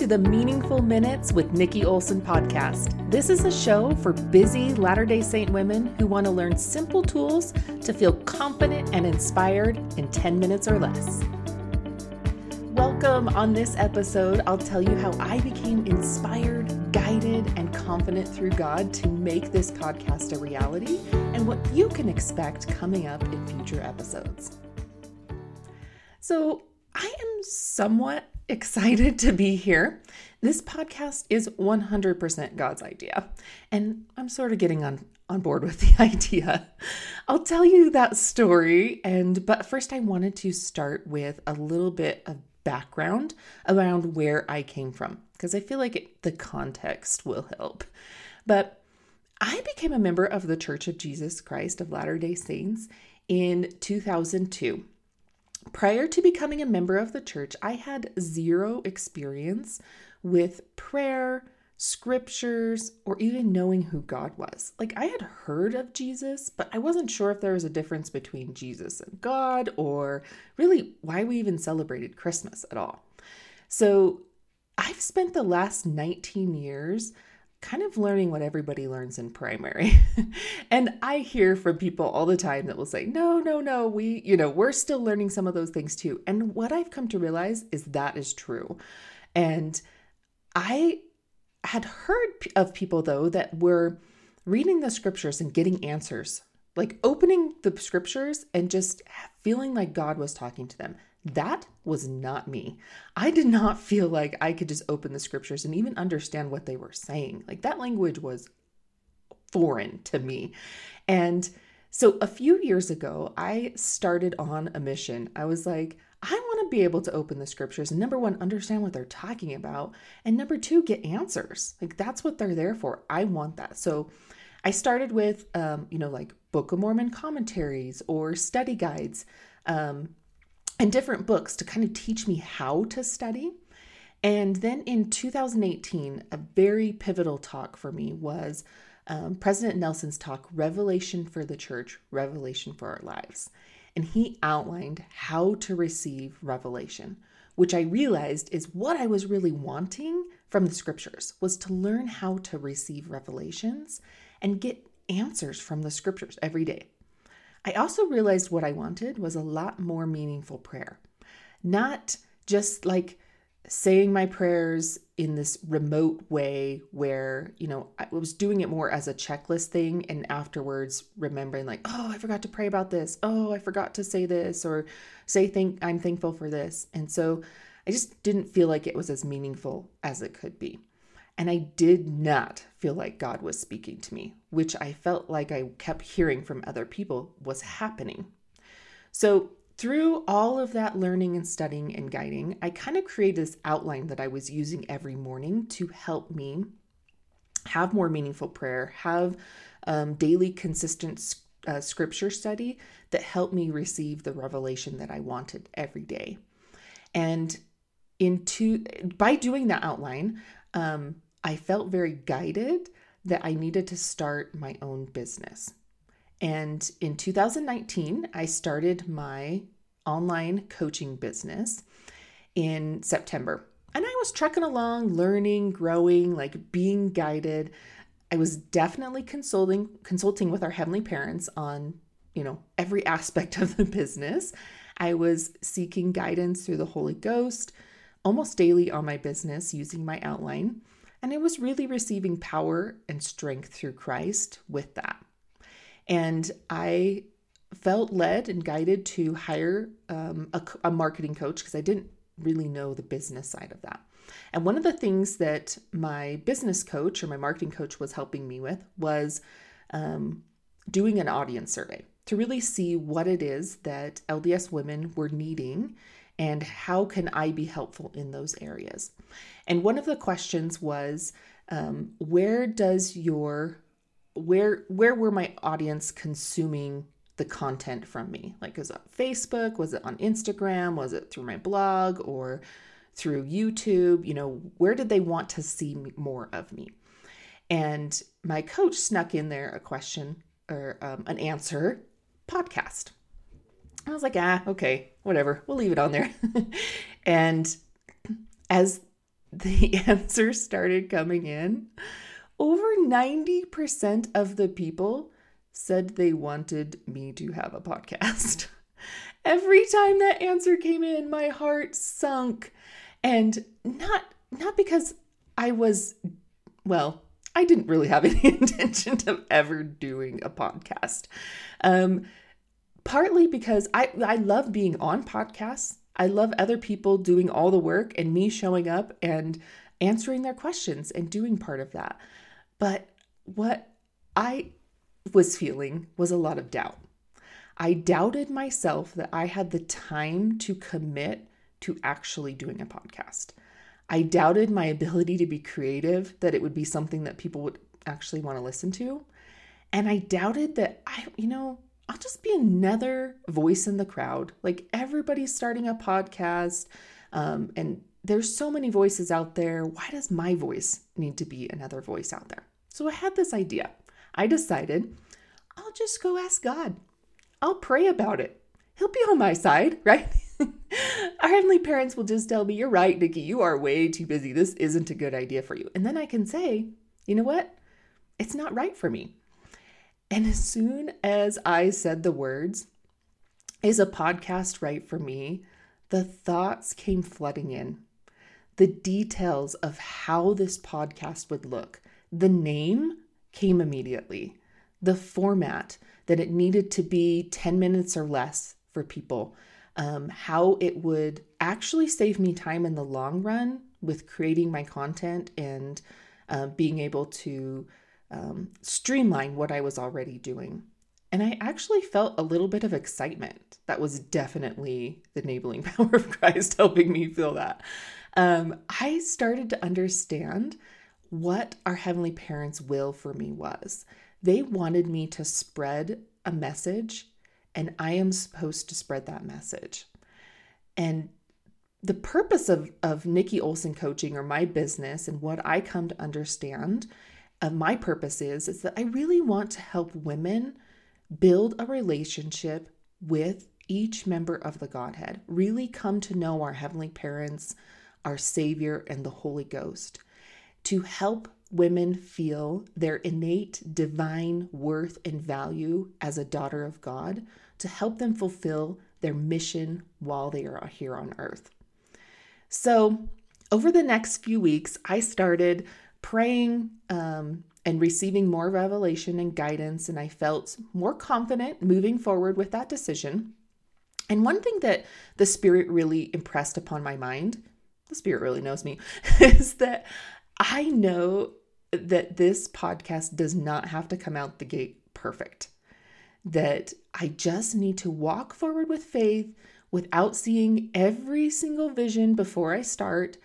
to the Meaningful Minutes with Nikki Olson podcast. This is a show for busy Latter day Saint women who want to learn simple tools to feel confident and inspired in 10 minutes or less. Welcome. On this episode, I'll tell you how I became inspired, guided, and confident through God to make this podcast a reality and what you can expect coming up in future episodes. So, I am somewhat excited to be here. This podcast is 100% God's idea, and I'm sort of getting on on board with the idea. I'll tell you that story and but first I wanted to start with a little bit of background around where I came from because I feel like it, the context will help. But I became a member of the Church of Jesus Christ of Latter-day Saints in 2002. Prior to becoming a member of the church, I had zero experience with prayer, scriptures, or even knowing who God was. Like, I had heard of Jesus, but I wasn't sure if there was a difference between Jesus and God, or really why we even celebrated Christmas at all. So, I've spent the last 19 years kind of learning what everybody learns in primary. and I hear from people all the time that will say, no, no, no, we, you know, we're still learning some of those things too. And what I've come to realize is that is true. And I had heard of people though that were reading the scriptures and getting answers, like opening the scriptures and just feeling like God was talking to them. That was not me. I did not feel like I could just open the scriptures and even understand what they were saying. Like that language was foreign to me. And so a few years ago, I started on a mission. I was like, I want to be able to open the scriptures and number one, understand what they're talking about. And number two, get answers. Like that's what they're there for. I want that. So I started with, um, you know, like Book of Mormon commentaries or study guides. Um, and different books to kind of teach me how to study. And then in 2018, a very pivotal talk for me was um, President Nelson's talk, Revelation for the Church, Revelation for Our Lives. And he outlined how to receive revelation, which I realized is what I was really wanting from the scriptures was to learn how to receive revelations and get answers from the scriptures every day. I also realized what I wanted was a lot more meaningful prayer, not just like saying my prayers in this remote way where, you know, I was doing it more as a checklist thing and afterwards remembering like, oh, I forgot to pray about this. Oh, I forgot to say this or say thank I'm thankful for this. And so I just didn't feel like it was as meaningful as it could be. And I did not feel like God was speaking to me, which I felt like I kept hearing from other people was happening. So, through all of that learning and studying and guiding, I kind of created this outline that I was using every morning to help me have more meaningful prayer, have um, daily consistent uh, scripture study that helped me receive the revelation that I wanted every day. And into by doing that outline, um, I felt very guided that I needed to start my own business. And in 2019, I started my online coaching business in September. And I was trucking along, learning, growing, like being guided. I was definitely consulting consulting with our heavenly parents on, you know, every aspect of the business. I was seeking guidance through the Holy Ghost almost daily on my business using my outline. And I was really receiving power and strength through Christ with that. And I felt led and guided to hire um, a, a marketing coach because I didn't really know the business side of that. And one of the things that my business coach or my marketing coach was helping me with was um, doing an audience survey to really see what it is that LDS women were needing and how can I be helpful in those areas. And one of the questions was, um, where does your where where were my audience consuming the content from me? Like was it on Facebook? Was it on Instagram? Was it through my blog or through YouTube? You know, where did they want to see more of me? And my coach snuck in there a question or um, an answer podcast. I was like, ah, okay, whatever, we'll leave it on there. and as the answers started coming in, over 90% of the people said they wanted me to have a podcast. Every time that answer came in, my heart sunk. And not not because I was well, I didn't really have any intention of ever doing a podcast. Um, partly because I, I love being on podcasts. I love other people doing all the work and me showing up and answering their questions and doing part of that. But what I was feeling was a lot of doubt. I doubted myself that I had the time to commit to actually doing a podcast. I doubted my ability to be creative, that it would be something that people would actually want to listen to. And I doubted that I, you know, I'll just be another voice in the crowd. Like everybody's starting a podcast, um, and there's so many voices out there. Why does my voice need to be another voice out there? So I had this idea. I decided I'll just go ask God. I'll pray about it. He'll be on my side, right? Our heavenly parents will just tell me, You're right, Nikki, you are way too busy. This isn't a good idea for you. And then I can say, You know what? It's not right for me. And as soon as I said the words, Is a podcast right for me? The thoughts came flooding in. The details of how this podcast would look, the name came immediately. The format that it needed to be 10 minutes or less for people um, how it would actually save me time in the long run with creating my content and uh, being able to um, streamline what I was already doing. And I actually felt a little bit of excitement. That was definitely the enabling power of Christ helping me feel that. Um, I started to understand what our Heavenly Parents' will for me was. They wanted me to spread a message and I am supposed to spread that message. And the purpose of, of Nikki Olson coaching or my business and what I come to understand of my purpose is, is that I really want to help women build a relationship with each member of the Godhead, really come to know our Heavenly Parents, our Savior, and the Holy Ghost, to help women feel their innate divine worth and value as a daughter of God to help them fulfill their mission while they are here on earth. So, over the next few weeks, I started praying um, and receiving more revelation and guidance, and I felt more confident moving forward with that decision. And one thing that the Spirit really impressed upon my mind, the Spirit really knows me, is that I know that this podcast does not have to come out the gate perfect. That I just need to walk forward with faith without seeing every single vision before I start,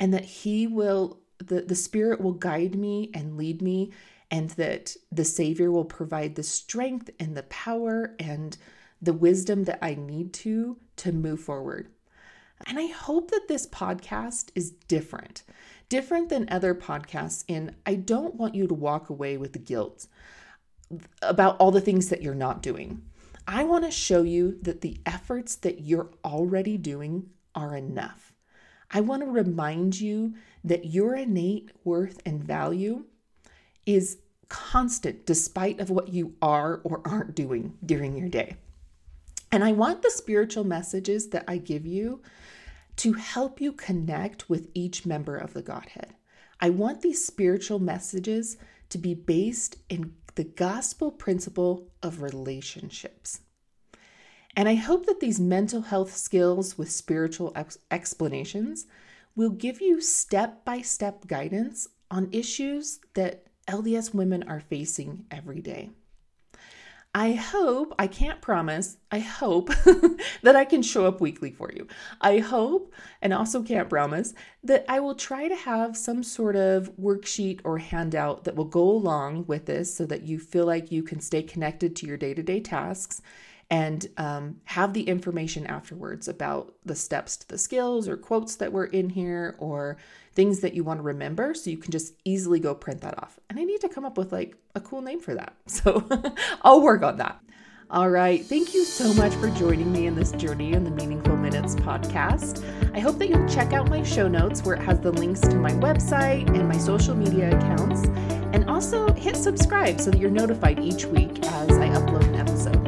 and that He will, the, the Spirit will guide me and lead me, and that the Savior will provide the strength and the power and the wisdom that I need to to move forward. And I hope that this podcast is different different than other podcasts in I don't want you to walk away with the guilt about all the things that you're not doing. I want to show you that the efforts that you're already doing are enough. I want to remind you that your innate worth and value is constant despite of what you are or aren't doing during your day. And I want the spiritual messages that I give you to help you connect with each member of the Godhead. I want these spiritual messages to be based in the gospel principle of relationships. And I hope that these mental health skills with spiritual ex- explanations will give you step by step guidance on issues that LDS women are facing every day. I hope, I can't promise, I hope that I can show up weekly for you. I hope, and also can't promise, that I will try to have some sort of worksheet or handout that will go along with this so that you feel like you can stay connected to your day to day tasks and um, have the information afterwards about the steps to the skills or quotes that were in here or things that you want to remember so you can just easily go print that off. And I need to come up with like a cool name for that. So I'll work on that. All right. Thank you so much for joining me in this journey in the Meaningful Minutes podcast. I hope that you'll check out my show notes where it has the links to my website and my social media accounts. And also hit subscribe so that you're notified each week as I upload an episode.